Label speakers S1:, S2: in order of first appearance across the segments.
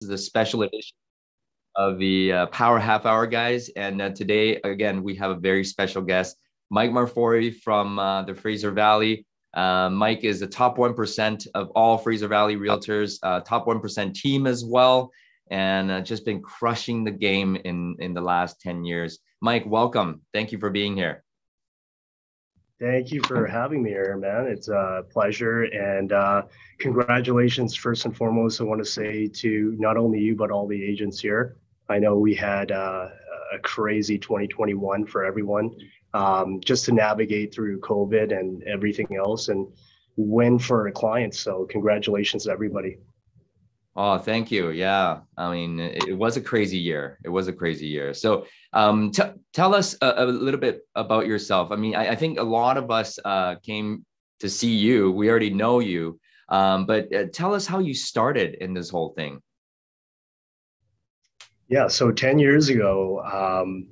S1: is a special edition of the uh, Power Half Hour, guys. And uh, today, again, we have a very special guest, Mike Marfori from uh, the Fraser Valley. Uh, Mike is the top 1% of all Fraser Valley realtors, uh, top 1% team as well, and uh, just been crushing the game in, in the last 10 years. Mike, welcome. Thank you for being here.
S2: Thank you for having me here, man. It's a pleasure. And uh, congratulations, first and foremost, I want to say to not only you, but all the agents here. I know we had uh, a crazy 2021 for everyone um, just to navigate through COVID and everything else and win for our clients. So, congratulations to everybody.
S1: Oh, thank you. Yeah. I mean, it, was a crazy year. It was a crazy year. So, um, t- tell us a, a, little bit about yourself. I mean, I, I think a lot of us uh, came to see you. We already know you, um, but uh, tell us how you started in this whole thing.
S2: Yeah. So 10 years ago, um,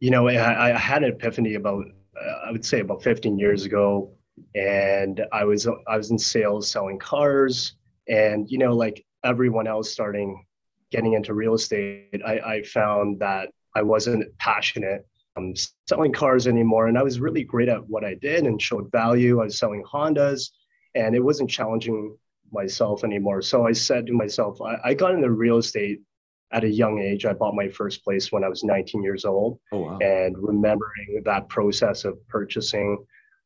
S2: you know, I, I, had an epiphany about, uh, I would say about 15 years ago. And I was, I was in sales selling cars and, you know, like everyone else starting getting into real estate, I, I found that I wasn't passionate um, selling cars anymore. And I was really great at what I did and showed value. I was selling Hondas and it wasn't challenging myself anymore. So I said to myself, I, I got into real estate at a young age. I bought my first place when I was 19 years old. Oh, wow. And remembering that process of purchasing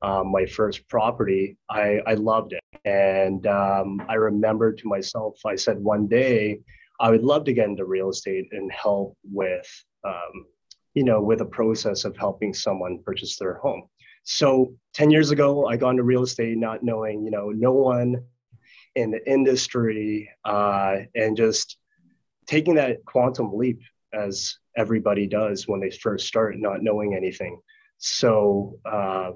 S2: um, my first property, I, I loved it. And um, I remember to myself, I said one day, I would love to get into real estate and help with, um, you know, with a process of helping someone purchase their home. So 10 years ago, I got into real estate not knowing, you know, no one in the industry uh, and just taking that quantum leap as everybody does when they first start not knowing anything. So, uh,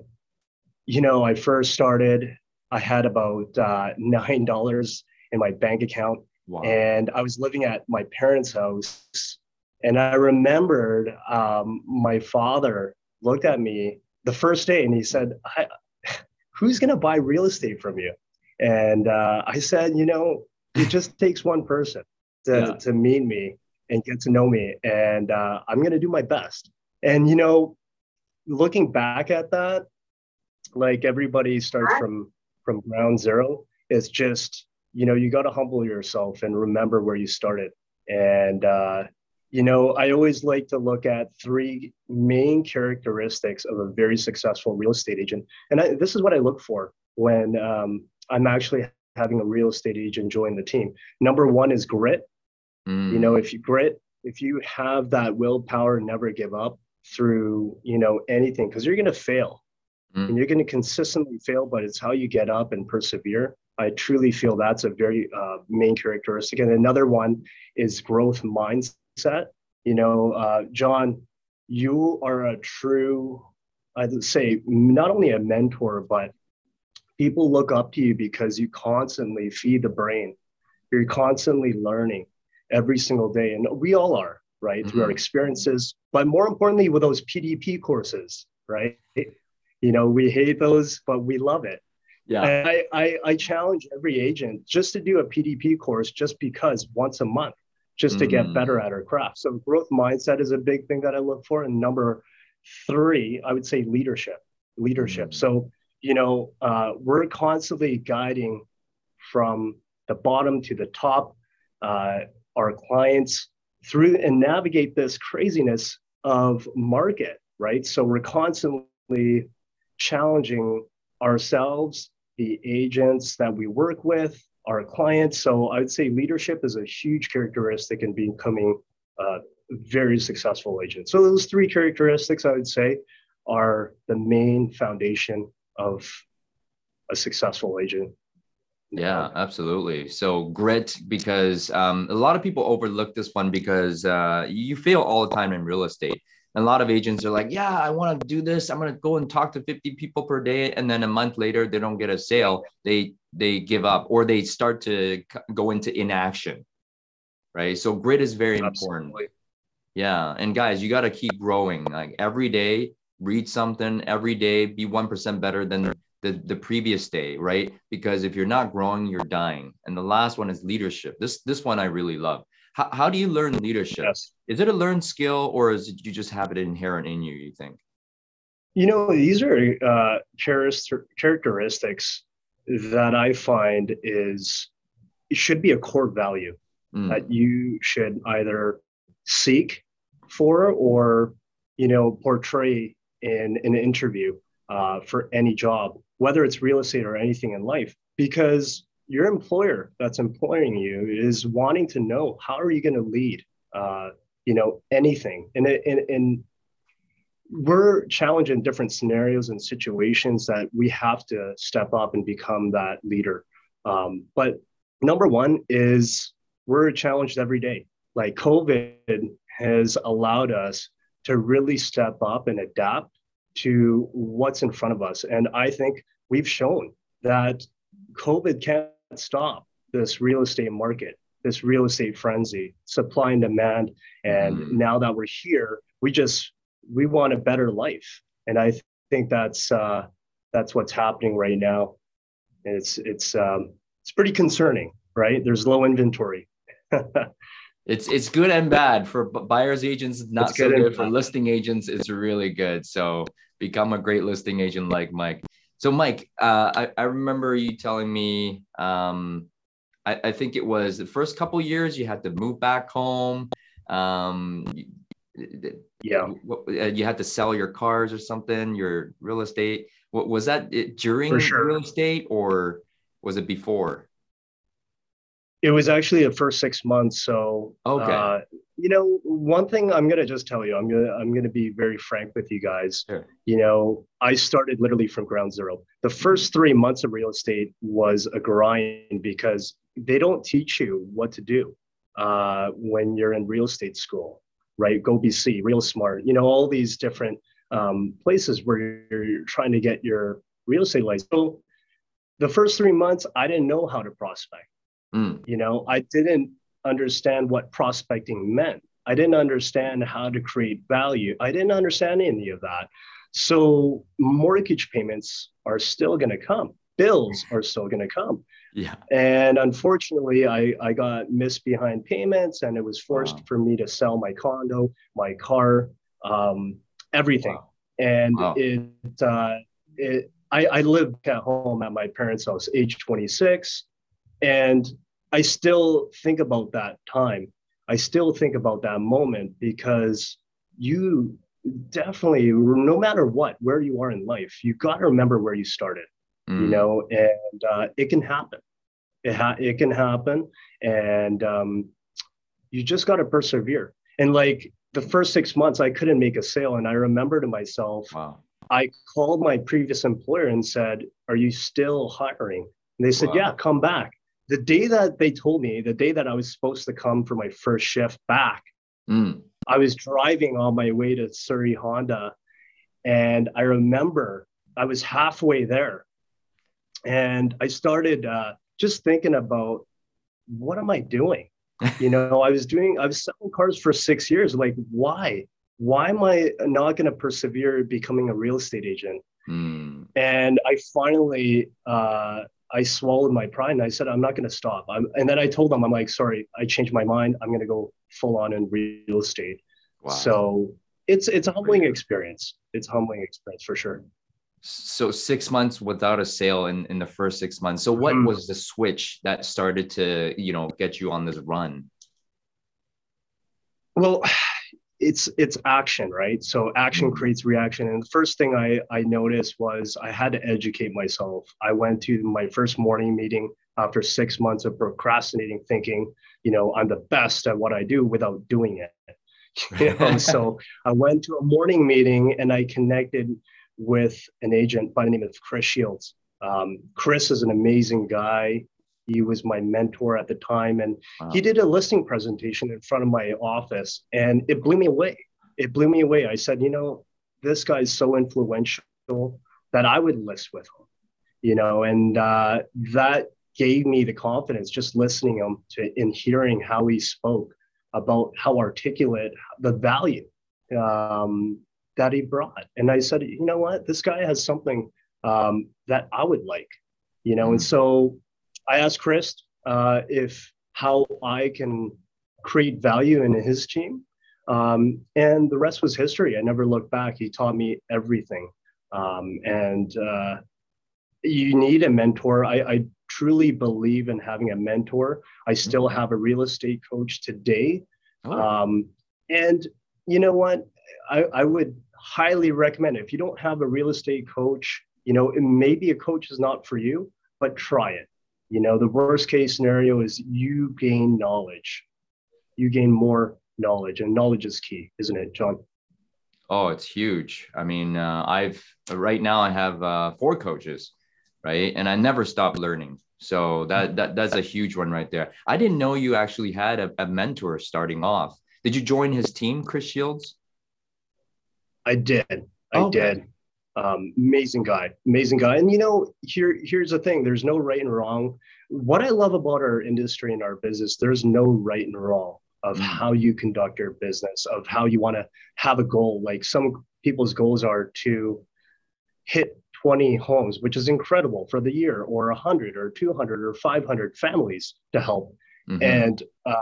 S2: you know, I first started, I had about uh, $9 in my bank account Wow. And I was living at my parents' house. And I remembered um, my father looked at me the first day and he said, Who's going to buy real estate from you? And uh, I said, You know, it just takes one person to, yeah. to meet me and get to know me. And uh, I'm going to do my best. And, you know, looking back at that, like everybody starts from from ground zero. It's just you know you got to humble yourself and remember where you started. And uh, you know i always like to look at three main characteristics of a very successful real estate agent. And I, this is what i look for when um, i'm actually having a real estate agent join the team. Number one is grit. Mm. you know if you grit if you have that willpower never give up through you know anything because you're going to fail mm. and you're going to consistently fail but it's how you get up and persevere I truly feel that's a very uh, main characteristic. And another one is growth mindset. You know, uh, John, you are a true, I'd say, not only a mentor, but people look up to you because you constantly feed the brain. You're constantly learning every single day. And we all are, right, mm-hmm. through our mm-hmm. experiences. But more importantly, with those PDP courses, right? You know, we hate those, but we love it yeah. I, I, I challenge every agent just to do a PDP course just because once a month, just to mm. get better at our craft. So growth mindset is a big thing that I look for. And number three, I would say leadership. Leadership. Mm. So, you know, uh, we're constantly guiding from the bottom to the top uh, our clients through and navigate this craziness of market, right? So we're constantly challenging ourselves the agents that we work with, our clients. So I would say leadership is a huge characteristic in becoming a very successful agent. So those three characteristics I would say are the main foundation of a successful agent.
S1: Yeah, absolutely. So grit, because um, a lot of people overlook this one because uh, you fail all the time in real estate. And a lot of agents are like, yeah, I want to do this. I'm going to go and talk to 50 people per day. And then a month later, they don't get a sale. They, they give up or they start to go into inaction. Right. So grit is very Absolutely. important. Yeah. And guys, you got to keep growing like every day, read something every day, be 1% better than the, the previous day, right? Because if you're not growing, you're dying. And the last one is leadership. This this one I really love. How, how do you learn leadership? Yes. Is it a learned skill or is it you just have it inherent in you, you think?
S2: You know, these are uh, characteristics that I find is should be a core value mm. that you should either seek for or you know portray in, in an interview uh, for any job, whether it's real estate or anything in life, because your employer that's employing you is wanting to know how are you going to lead, uh, you know, anything. And, and, and we're challenged in different scenarios and situations that we have to step up and become that leader. Um, but number one is we're challenged every day. Like COVID has allowed us to really step up and adapt to what's in front of us. And I think we've shown that COVID can't stop this real estate market, this real estate frenzy, supply and demand. And mm. now that we're here, we just we want a better life. And I th- think that's uh, that's what's happening right now. And it's it's um, it's pretty concerning, right? There's low inventory.
S1: it's it's good and bad for buyers agents not it's so good, good for listing agents it's really good so become a great listing agent like mike so mike uh, I, I remember you telling me um, I, I think it was the first couple years you had to move back home um,
S2: yeah
S1: uh, you had to sell your cars or something your real estate what was that it during sure. real estate or was it before
S2: it was actually the first six months. So, okay. Uh, you know, one thing I'm gonna just tell you, I'm gonna I'm gonna be very frank with you guys. Sure. You know, I started literally from ground zero. The first three months of real estate was a grind because they don't teach you what to do uh, when you're in real estate school, right? Go BC, Real Smart, you know, all these different um, places where you're trying to get your real estate license. So the first three months, I didn't know how to prospect. Mm. You know, I didn't understand what prospecting meant. I didn't understand how to create value. I didn't understand any of that. So mortgage payments are still going to come. Bills are still going to come.
S1: Yeah.
S2: And unfortunately, I, I got missed behind payments and it was forced wow. for me to sell my condo, my car, um, everything. Wow. And wow. it, uh, it, I, I lived at home at my parents' house, age 26. And I still think about that time. I still think about that moment because you definitely, no matter what, where you are in life, you got to remember where you started, mm. you know, and uh, it can happen. It, ha- it can happen. And um, you just got to persevere. And like the first six months, I couldn't make a sale. And I remember to myself, wow. I called my previous employer and said, Are you still hiring? And they said, wow. Yeah, come back the day that they told me, the day that I was supposed to come for my first shift back, mm. I was driving on my way to Surrey Honda. And I remember I was halfway there. And I started uh, just thinking about what am I doing? you know, I was doing, I was selling cars for six years. Like, why? Why am I not going to persevere becoming a real estate agent? Mm. And I finally uh, I swallowed my pride and I said, I'm not going to stop. I'm, and then I told them, I'm like, sorry, I changed my mind. I'm going to go full on in real estate. Wow. So it's it's a humbling experience. It's a humbling experience for sure.
S1: So six months without a sale in, in the first six months. So what mm. was the switch that started to, you know, get you on this run?
S2: Well, it's it's action right? So action mm-hmm. creates reaction. And the first thing i i noticed was i had to educate myself. I went to my first morning meeting after six months of procrastinating thinking you know i'm the best at what i do without doing it. You know so i went to a morning meeting and i connected with an agent by the name of chris shields. Um, chris is an amazing guy he was my mentor at the time, and wow. he did a listing presentation in front of my office, and it blew me away. It blew me away. I said, you know, this guy's so influential that I would list with him, you know, and uh, that gave me the confidence just listening him to and hearing how he spoke about how articulate the value um, that he brought. And I said, you know what, this guy has something um, that I would like, you know. And so I asked Chris uh, if how I can create value in his team. Um, and the rest was history. I never looked back. He taught me everything. Um, and uh, you need a mentor. I, I, truly believe in having a mentor. I still mm-hmm. have a real estate coach today. Oh. Um, and you know what? I, I would highly recommend it. If you don't have a real estate coach, you know, maybe a coach is not for you, but try it. You know, the worst case scenario is you gain knowledge. You gain more knowledge, and knowledge is key, isn't it, John?
S1: Oh, it's huge. I mean, uh, I've right now I have uh, four coaches, right, and I never stop learning. So that that that's a huge one right there. I didn't know you actually had a, a mentor starting off. Did you join his team, Chris Shields?
S2: I did. I okay. did. Um, amazing guy, amazing guy. And you know, here here's the thing: there's no right and wrong. What I love about our industry and our business, there's no right and wrong of mm. how you conduct your business, of how you want to have a goal. Like some people's goals are to hit 20 homes, which is incredible for the year, or 100 or 200 or 500 families to help. Mm-hmm. And, uh,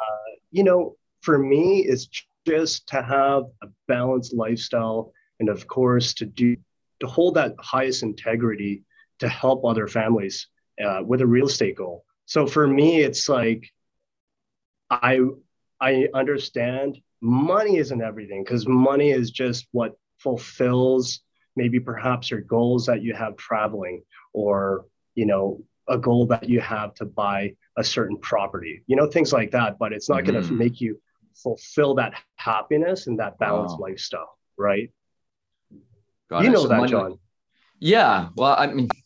S2: you know, for me, it's just to have a balanced lifestyle and, of course, to do to hold that highest integrity to help other families uh, with a real estate goal. So for me, it's like I I understand money isn't everything because money is just what fulfills maybe perhaps your goals that you have traveling or you know a goal that you have to buy a certain property you know things like that but it's not mm-hmm. going to make you fulfill that happiness and that balanced wow. lifestyle right Got you know that money, john
S1: yeah well i mean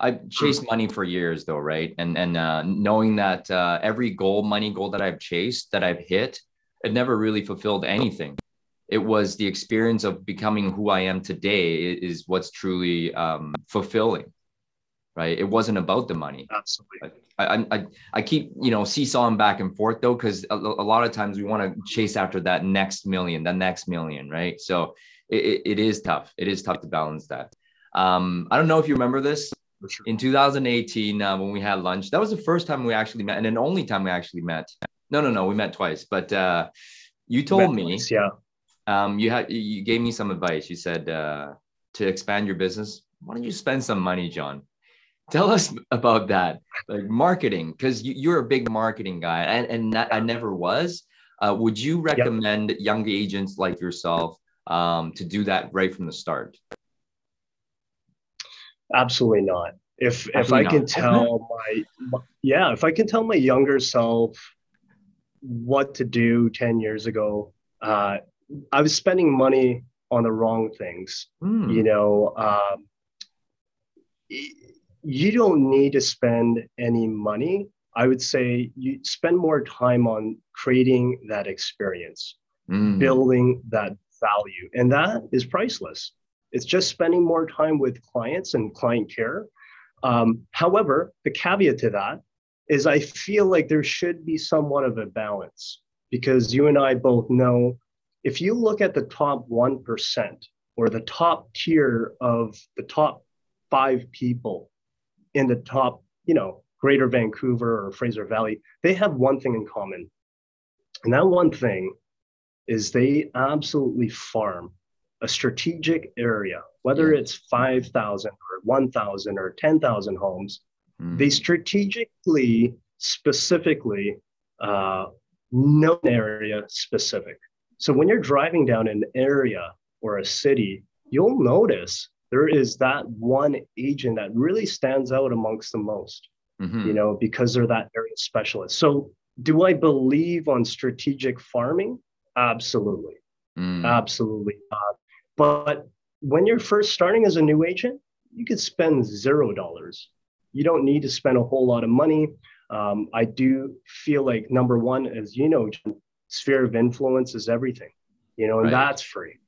S1: I chased money for years though, right? And and uh, knowing that uh, every goal, money goal that I've chased, that I've hit, it never really fulfilled anything. It was the experience of becoming who I am today is what's truly um, fulfilling, right? It wasn't about the money.
S2: Absolutely.
S1: I, I, I keep you know seesawing back and forth though because a, a, lot of times we want to chase after that next million, the next million, right? So it, it is tough. It is tough to balance that. Um, I don't know if you remember this sure. in 2018 uh, when we had lunch. That was the first time we actually met, and then only time we actually met. No, no, no, we met twice. But uh, you told me,
S2: twice, yeah,
S1: um, you had you gave me some advice. You said uh, to expand your business, why don't you spend some money, John? Tell us about that, like marketing, because you, are a big marketing guy, and and that, I never was. Uh, would you recommend yep. young agents like yourself um, to do that right from the start?
S2: Absolutely not. If Absolutely if I not. can tell my, my yeah, if I can tell my younger self what to do 10 years ago, uh, I was spending money on the wrong things. Mm. You know, um, you don't need to spend any money. I would say you spend more time on creating that experience, mm. building that value, and that is priceless. It's just spending more time with clients and client care. Um, however, the caveat to that is I feel like there should be somewhat of a balance because you and I both know if you look at the top 1% or the top tier of the top five people in the top, you know, greater Vancouver or Fraser Valley, they have one thing in common. And that one thing is they absolutely farm a strategic area, whether it's 5,000 or 1,000 or 10,000 homes, mm. they strategically, specifically, uh, known area specific. So when you're driving down an area or a city, you'll notice there is that one agent that really stands out amongst the most, mm-hmm. you know, because they're that area specialist. So do I believe on strategic farming? Absolutely. Mm. Absolutely not. But when you're first starting as a new agent, you could spend zero dollars. You don't need to spend a whole lot of money. Um, I do feel like number one, as you know, sphere of influence is everything, you know, and right. that's free,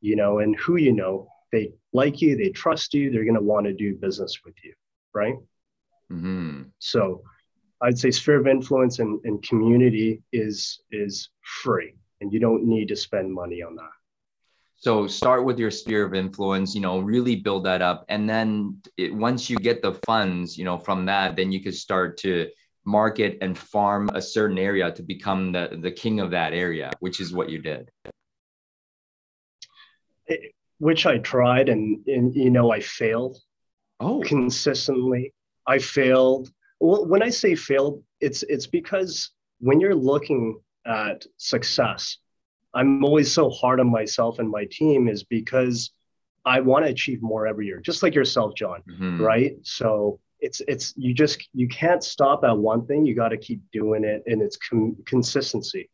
S2: you know, and who you know, they like you, they trust you, they're going to want to do business with you, right? Mm-hmm. So I'd say sphere of influence and, and community is is free, and you don't need to spend money on that.
S1: So start with your sphere of influence, you know, really build that up. And then it, once you get the funds, you know, from that, then you can start to market and farm a certain area to become the, the king of that area, which is what you did.
S2: It, which I tried and, and, you know, I failed.
S1: Oh,
S2: consistently. I failed. Well, when I say failed, it's, it's because when you're looking at success, I'm always so hard on myself and my team is because I want to achieve more every year, just like yourself, John. Mm-hmm. Right. So it's it's you just you can't stop at one thing. You got to keep doing it, and it's com- consistency,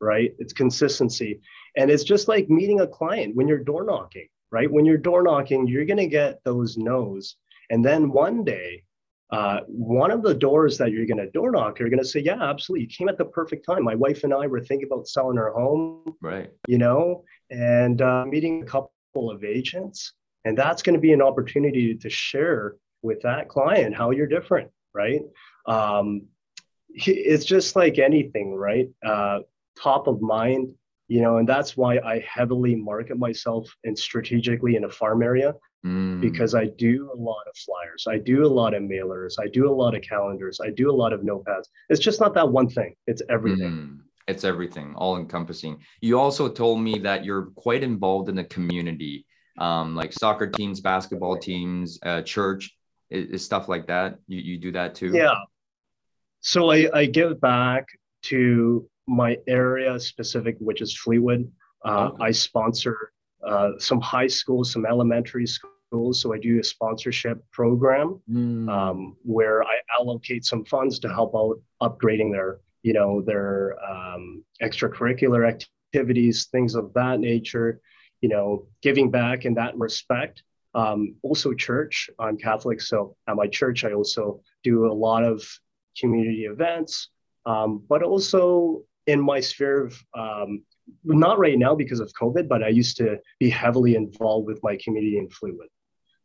S2: right? It's consistency, and it's just like meeting a client when you're door knocking, right? When you're door knocking, you're gonna get those no's, and then one day uh, one of the doors that you're going to door knock, you're going to say, yeah, absolutely. You came at the perfect time. My wife and I were thinking about selling our home,
S1: right?
S2: You know, and uh, meeting a couple of agents, and that's going to be an opportunity to share with that client how you're different, right? Um, it's just like anything, right? Uh, top of mind, you know, and that's why I heavily market myself and strategically in a farm area mm. because I do a lot of flyers, I do a lot of mailers, I do a lot of calendars, I do a lot of notepads. It's just not that one thing, it's everything. Mm.
S1: It's everything, all encompassing. You also told me that you're quite involved in the community, um, like soccer teams, basketball teams, uh, church, is, is stuff like that. You, you do that too?
S2: Yeah. So I, I give back to my area specific, which is Fleetwood. Uh, okay. I sponsor uh, some high schools, some elementary schools. So I do a sponsorship program mm. um, where I allocate some funds to help out upgrading their, you know, their um, extracurricular activities, things of that nature. You know, giving back in that respect. Um, also, church. I'm Catholic, so at my church I also do a lot of community events, um, but also in my sphere of um, not right now because of COVID, but I used to be heavily involved with my community in Fleetwood.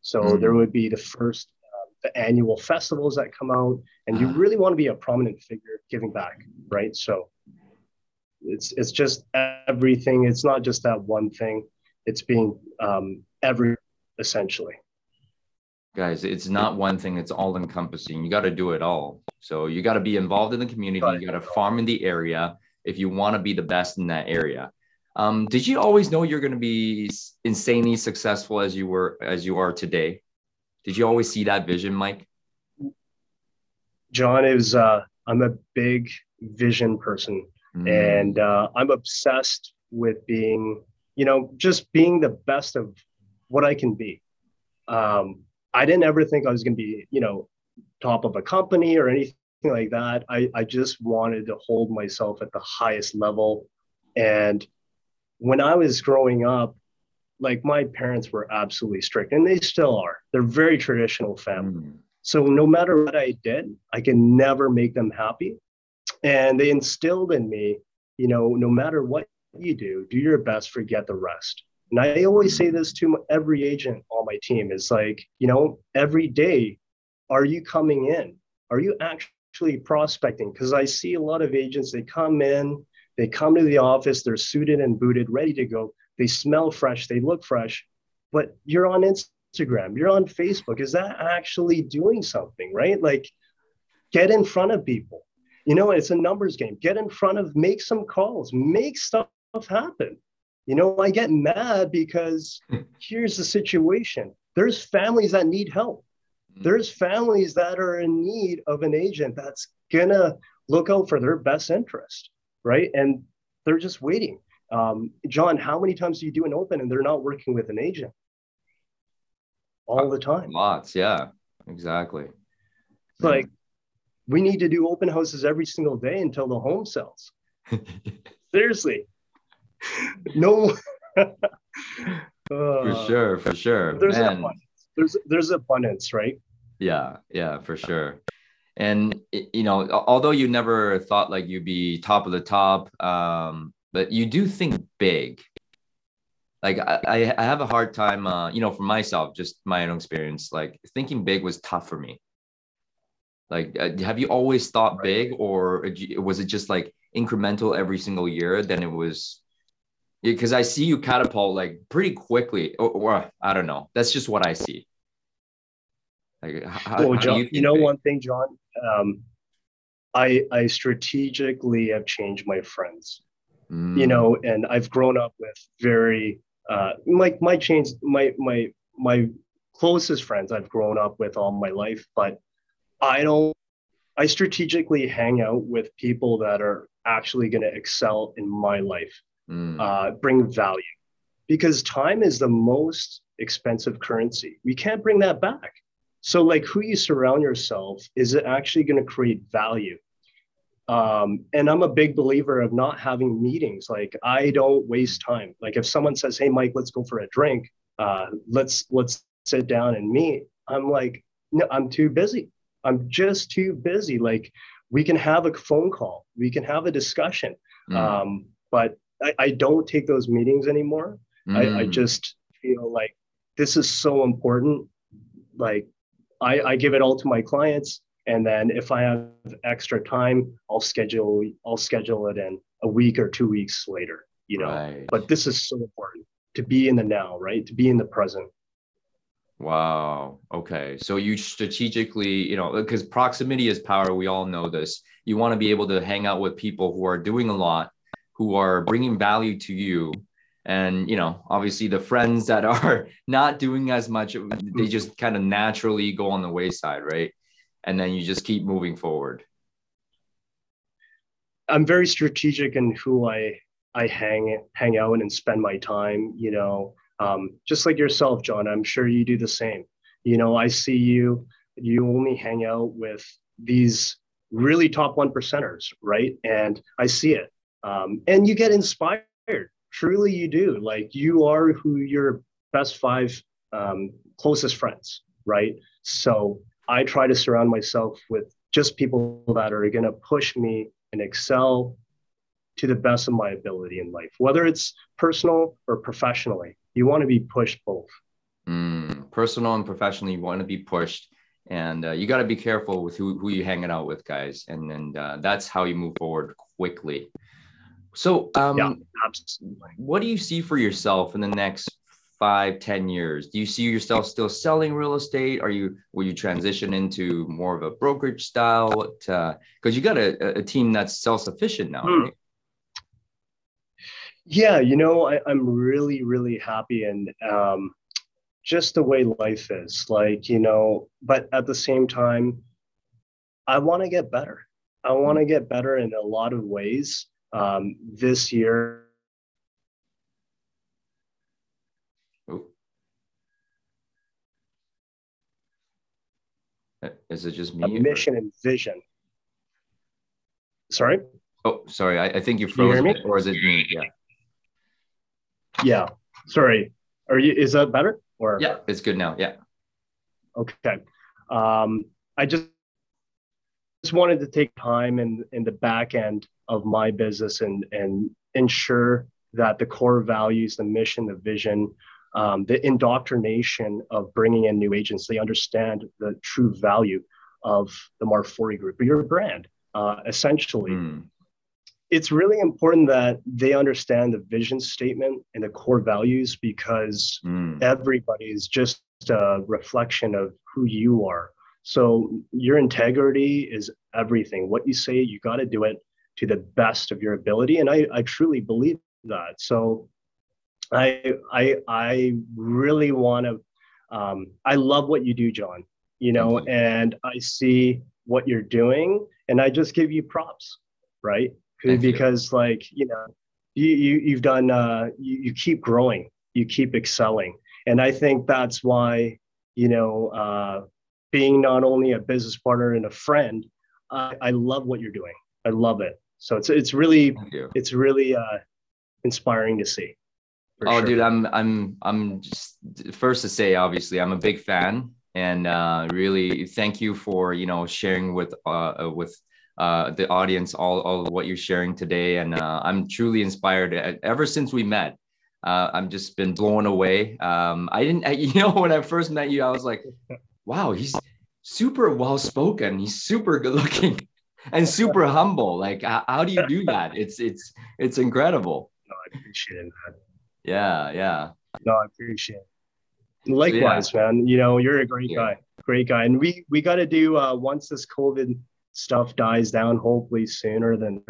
S2: So mm-hmm. there would be the first uh, the annual festivals that come out, and you really want to be a prominent figure giving back, right? So it's it's just everything. It's not just that one thing. It's being um, every essentially.
S1: Guys, it's not one thing. It's all encompassing. You got to do it all. So you got to be involved in the community. You got to farm in the area if you want to be the best in that area. Um, did you always know you're going to be insanely successful as you were as you are today? Did you always see that vision, Mike?
S2: John is. Uh, I'm a big vision person, mm. and uh, I'm obsessed with being, you know, just being the best of what I can be. Um, I didn't ever think I was going to be, you know, top of a company or anything like that. I, I just wanted to hold myself at the highest level. And when I was growing up, like my parents were absolutely strict and they still are. They're very traditional family. Mm. So no matter what I did, I can never make them happy. And they instilled in me, you know, no matter what you do, do your best, forget the rest. And I always say this to every agent on my team is like, you know, every day, are you coming in? Are you actually actually prospecting because I see a lot of agents, they come in, they come to the office, they're suited and booted, ready to go. They smell fresh, they look fresh, but you're on Instagram, you're on Facebook. Is that actually doing something, right? Like get in front of people. You know, it's a numbers game. Get in front of, make some calls, make stuff happen. You know, I get mad because hmm. here's the situation there's families that need help hmm. there's families that are in need of an agent that's gonna look out for their best interest, right? And they're just waiting. Um, John, how many times do you do an open and they're not working with an agent? All the time.
S1: Lots, yeah, exactly.
S2: Like we need to do open houses every single day until the home sells. Seriously. No.
S1: uh, for sure, for sure.
S2: There's Man. abundance. There's there's abundance, right?
S1: Yeah, yeah, for sure. And you know, although you never thought like you'd be top of the top, um, but you do think big. Like I, I have a hard time, uh, you know, for myself, just my own experience. Like thinking big was tough for me. Like, uh, have you always thought big, or was it just like incremental every single year? Then it was, because I see you catapult like pretty quickly, or, or, I don't know. That's just what I see.
S2: Like, how, well, John, you, you, know, one thing, John, um, I I strategically have changed my friends. Mm. You know, and I've grown up with very uh, my my change my my my closest friends I've grown up with all my life, but I don't. I strategically hang out with people that are actually going to excel in my life, mm. uh, bring value, because time is the most expensive currency. We can't bring that back. So, like, who you surround yourself is it actually going to create value? Um, and I'm a big believer of not having meetings. Like, I don't waste time. Like, if someone says, "Hey, Mike, let's go for a drink," uh, let's let's sit down and meet. I'm like, no, I'm too busy. I'm just too busy. Like we can have a phone call, we can have a discussion. Mm. Um, but I, I, don't take those meetings anymore. Mm. I, I, mm. just feel like this is so important. Like I, I give it all to my clients. And then if I have extra time, I'll schedule I'll schedule it in a week or two weeks later, you know. Right. But this is so important to be in the now, right? To be in the present.
S1: Wow. Okay. So you strategically, you know, because proximity is power. We all know this. You want to be able to hang out with people who are doing a lot, who are bringing value to you. And, you know, obviously the friends that are not doing as much, they just kind of naturally go on the wayside, right? And then you just keep moving forward.
S2: I'm very strategic in who I I hang hang out and spend my time. You know, um, just like yourself, John, I'm sure you do the same. You know, I see you, you only hang out with these really top one percenters, right? And I see it. Um, and you get inspired. Truly, you do. Like you are who your best five um, closest friends, right? So I try to surround myself with just people that are going to push me and excel to the best of my ability in life, whether it's personal or professionally you want to be pushed both.
S1: Mm, personal and professionally, you want to be pushed, and uh, you got to be careful with who, who you're hanging out with, guys, and and uh, that's how you move forward quickly. So, um, yeah, absolutely. What do you see for yourself in the next five, ten years? Do you see yourself still selling real estate? Are you will you transition into more of a brokerage style? Because uh, you got a, a team that's self sufficient now, mm. right?
S2: Yeah, you know, I, am really, really happy and um, just the way life is. Like, you know, but at the same time, I want to get better. I want to get better in a lot of ways. Um, this year,
S1: oh. Is it just me?
S2: mission or? and vision. Sorry?
S1: Oh, sorry. I, I think you froze you or is it me? Yeah.
S2: Yeah. Sorry. Are you? Is that better? Or
S1: yeah, it's good now. Yeah.
S2: Okay. Um, I just just wanted to take time in in the back end of my business and and ensure that the core values, the mission, the vision, um, the indoctrination of bringing in new agents, they understand the true value of the Marfori Group, your brand, uh, essentially. Mm it's really important that they understand the vision statement and the core values because mm. everybody is just a reflection of who you are. So your integrity is everything. What you say, you got to do it to the best of your ability. And I, I truly believe that. So I I I really want to um, I love what you do, John. You know, and I see what you're doing, and I just give you props, right? Thank because you. like you know you, you you've done uh, you, you keep growing you keep excelling and i think that's why you know uh, being not only a business partner and a friend I, I love what you're doing i love it so it's it's really it's really uh, inspiring to see
S1: oh sure. dude i'm i'm i'm just first to say obviously i'm a big fan and uh, really thank you for you know sharing with uh, with uh, the audience all, all what you're sharing today. And uh, I'm truly inspired. Ever since we met, uh, I'm just been blown away. Um, I didn't, you know, when I first met you, I was like, wow, he's super well spoken. He's super good looking and super humble. Like, how, how do you do that? It's, it's, it's incredible.
S2: No, I appreciate it, man.
S1: Yeah, yeah.
S2: No, I appreciate it. Likewise, yeah. man. You know, you're a great yeah. guy. Great guy. And we we got to do uh, once this COVID stuff dies down, hopefully sooner than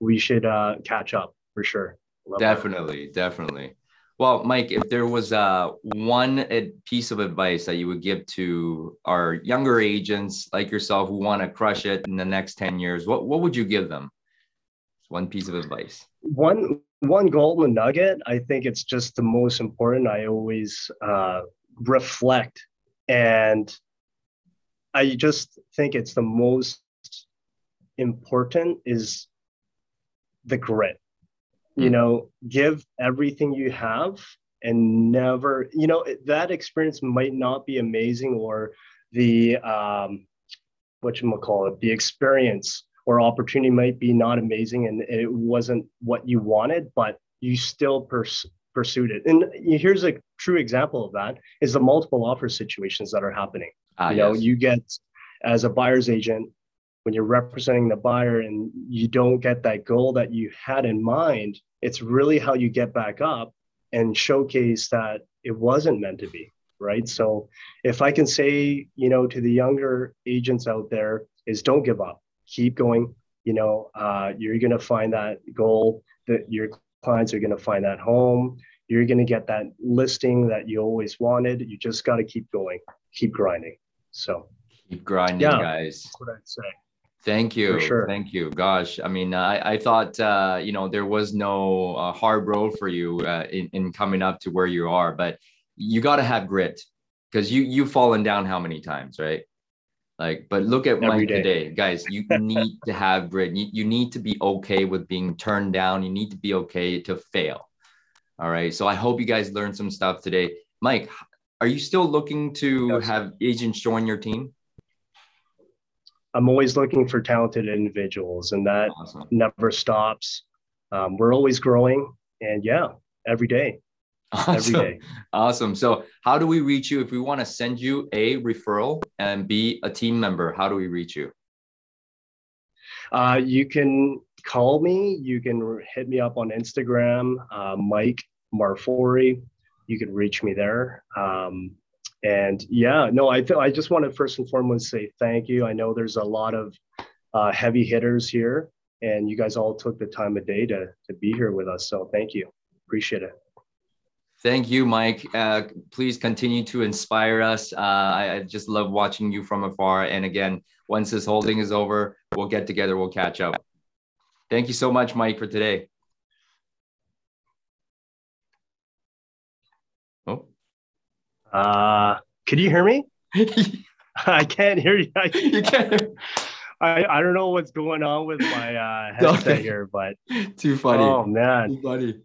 S2: we should uh, catch up for sure.
S1: Love definitely, that. definitely. Well, Mike, if there was uh, one piece of advice that you would give to our younger agents like yourself who want to crush it in the next 10 years, what, what would you give them? One piece of advice.
S2: One one golden nugget. I think it's just the most important. I always uh, reflect, and I just think it's the most important is the grit you know give everything you have and never you know that experience might not be amazing or the um what you call it the experience or opportunity might be not amazing and it wasn't what you wanted but you still pers- pursued it. And here's a true example of that is the multiple offer situations that are happening. Ah, you know yes. you get as a buyer's agent when you're representing the buyer and you don't get that goal that you had in mind, it's really how you get back up and showcase that it wasn't meant to be, right? So if I can say, you know, to the younger agents out there is don't give up, keep going. You know, uh, you're going to find that goal that your clients are going to find that home. You're going to get that listing that you always wanted. You just got to keep going, keep grinding. So
S1: keep grinding, yeah, guys. That's what I'd say. Thank you. Sure. Thank you. Gosh, I mean, I, I thought, uh, you know, there was no uh, hard road for you uh, in, in coming up to where you are, but you got to have grit because you, you've fallen down how many times, right? Like, but look at Every Mike day. today, guys, you need to have grit. You, you need to be okay with being turned down. You need to be okay to fail. All right. So I hope you guys learned some stuff today. Mike, are you still looking to have agents join your team?
S2: I'm always looking for talented individuals, and that awesome. never stops. Um, we're always growing, and yeah, every day.
S1: Awesome. Every day. Awesome. So, how do we reach you if we want to send you a referral and be a team member? How do we reach you?
S2: Uh, you can call me. You can hit me up on Instagram, uh, Mike Marfori. You can reach me there. Um, and yeah, no, I th- I just want to first and foremost say thank you. I know there's a lot of uh, heavy hitters here, and you guys all took the time of day to to be here with us. So thank you, appreciate it.
S1: Thank you, Mike. Uh, please continue to inspire us. Uh, I, I, just love watching you from afar. And again, once this holding is over, we'll get together. We'll catch up. Thank you so much, Mike, for today.
S2: Uh, could you hear me? I can't hear you. I, you can't. I, I don't know what's going on with my uh, headset here, but
S1: too funny.
S2: Oh man,
S1: too funny.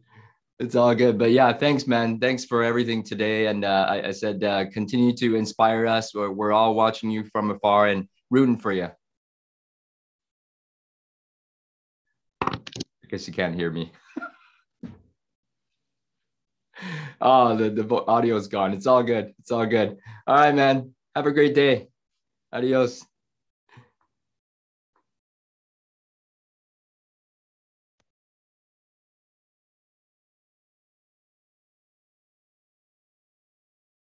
S1: It's all good, but yeah, thanks, man. Thanks for everything today. And uh, I, I, said, uh, continue to inspire us. We're, we're all watching you from afar and rooting for you. I guess you can't hear me. oh, the, the audio is gone. It's all good. It's all good. All right, man. Have a great day. Adios.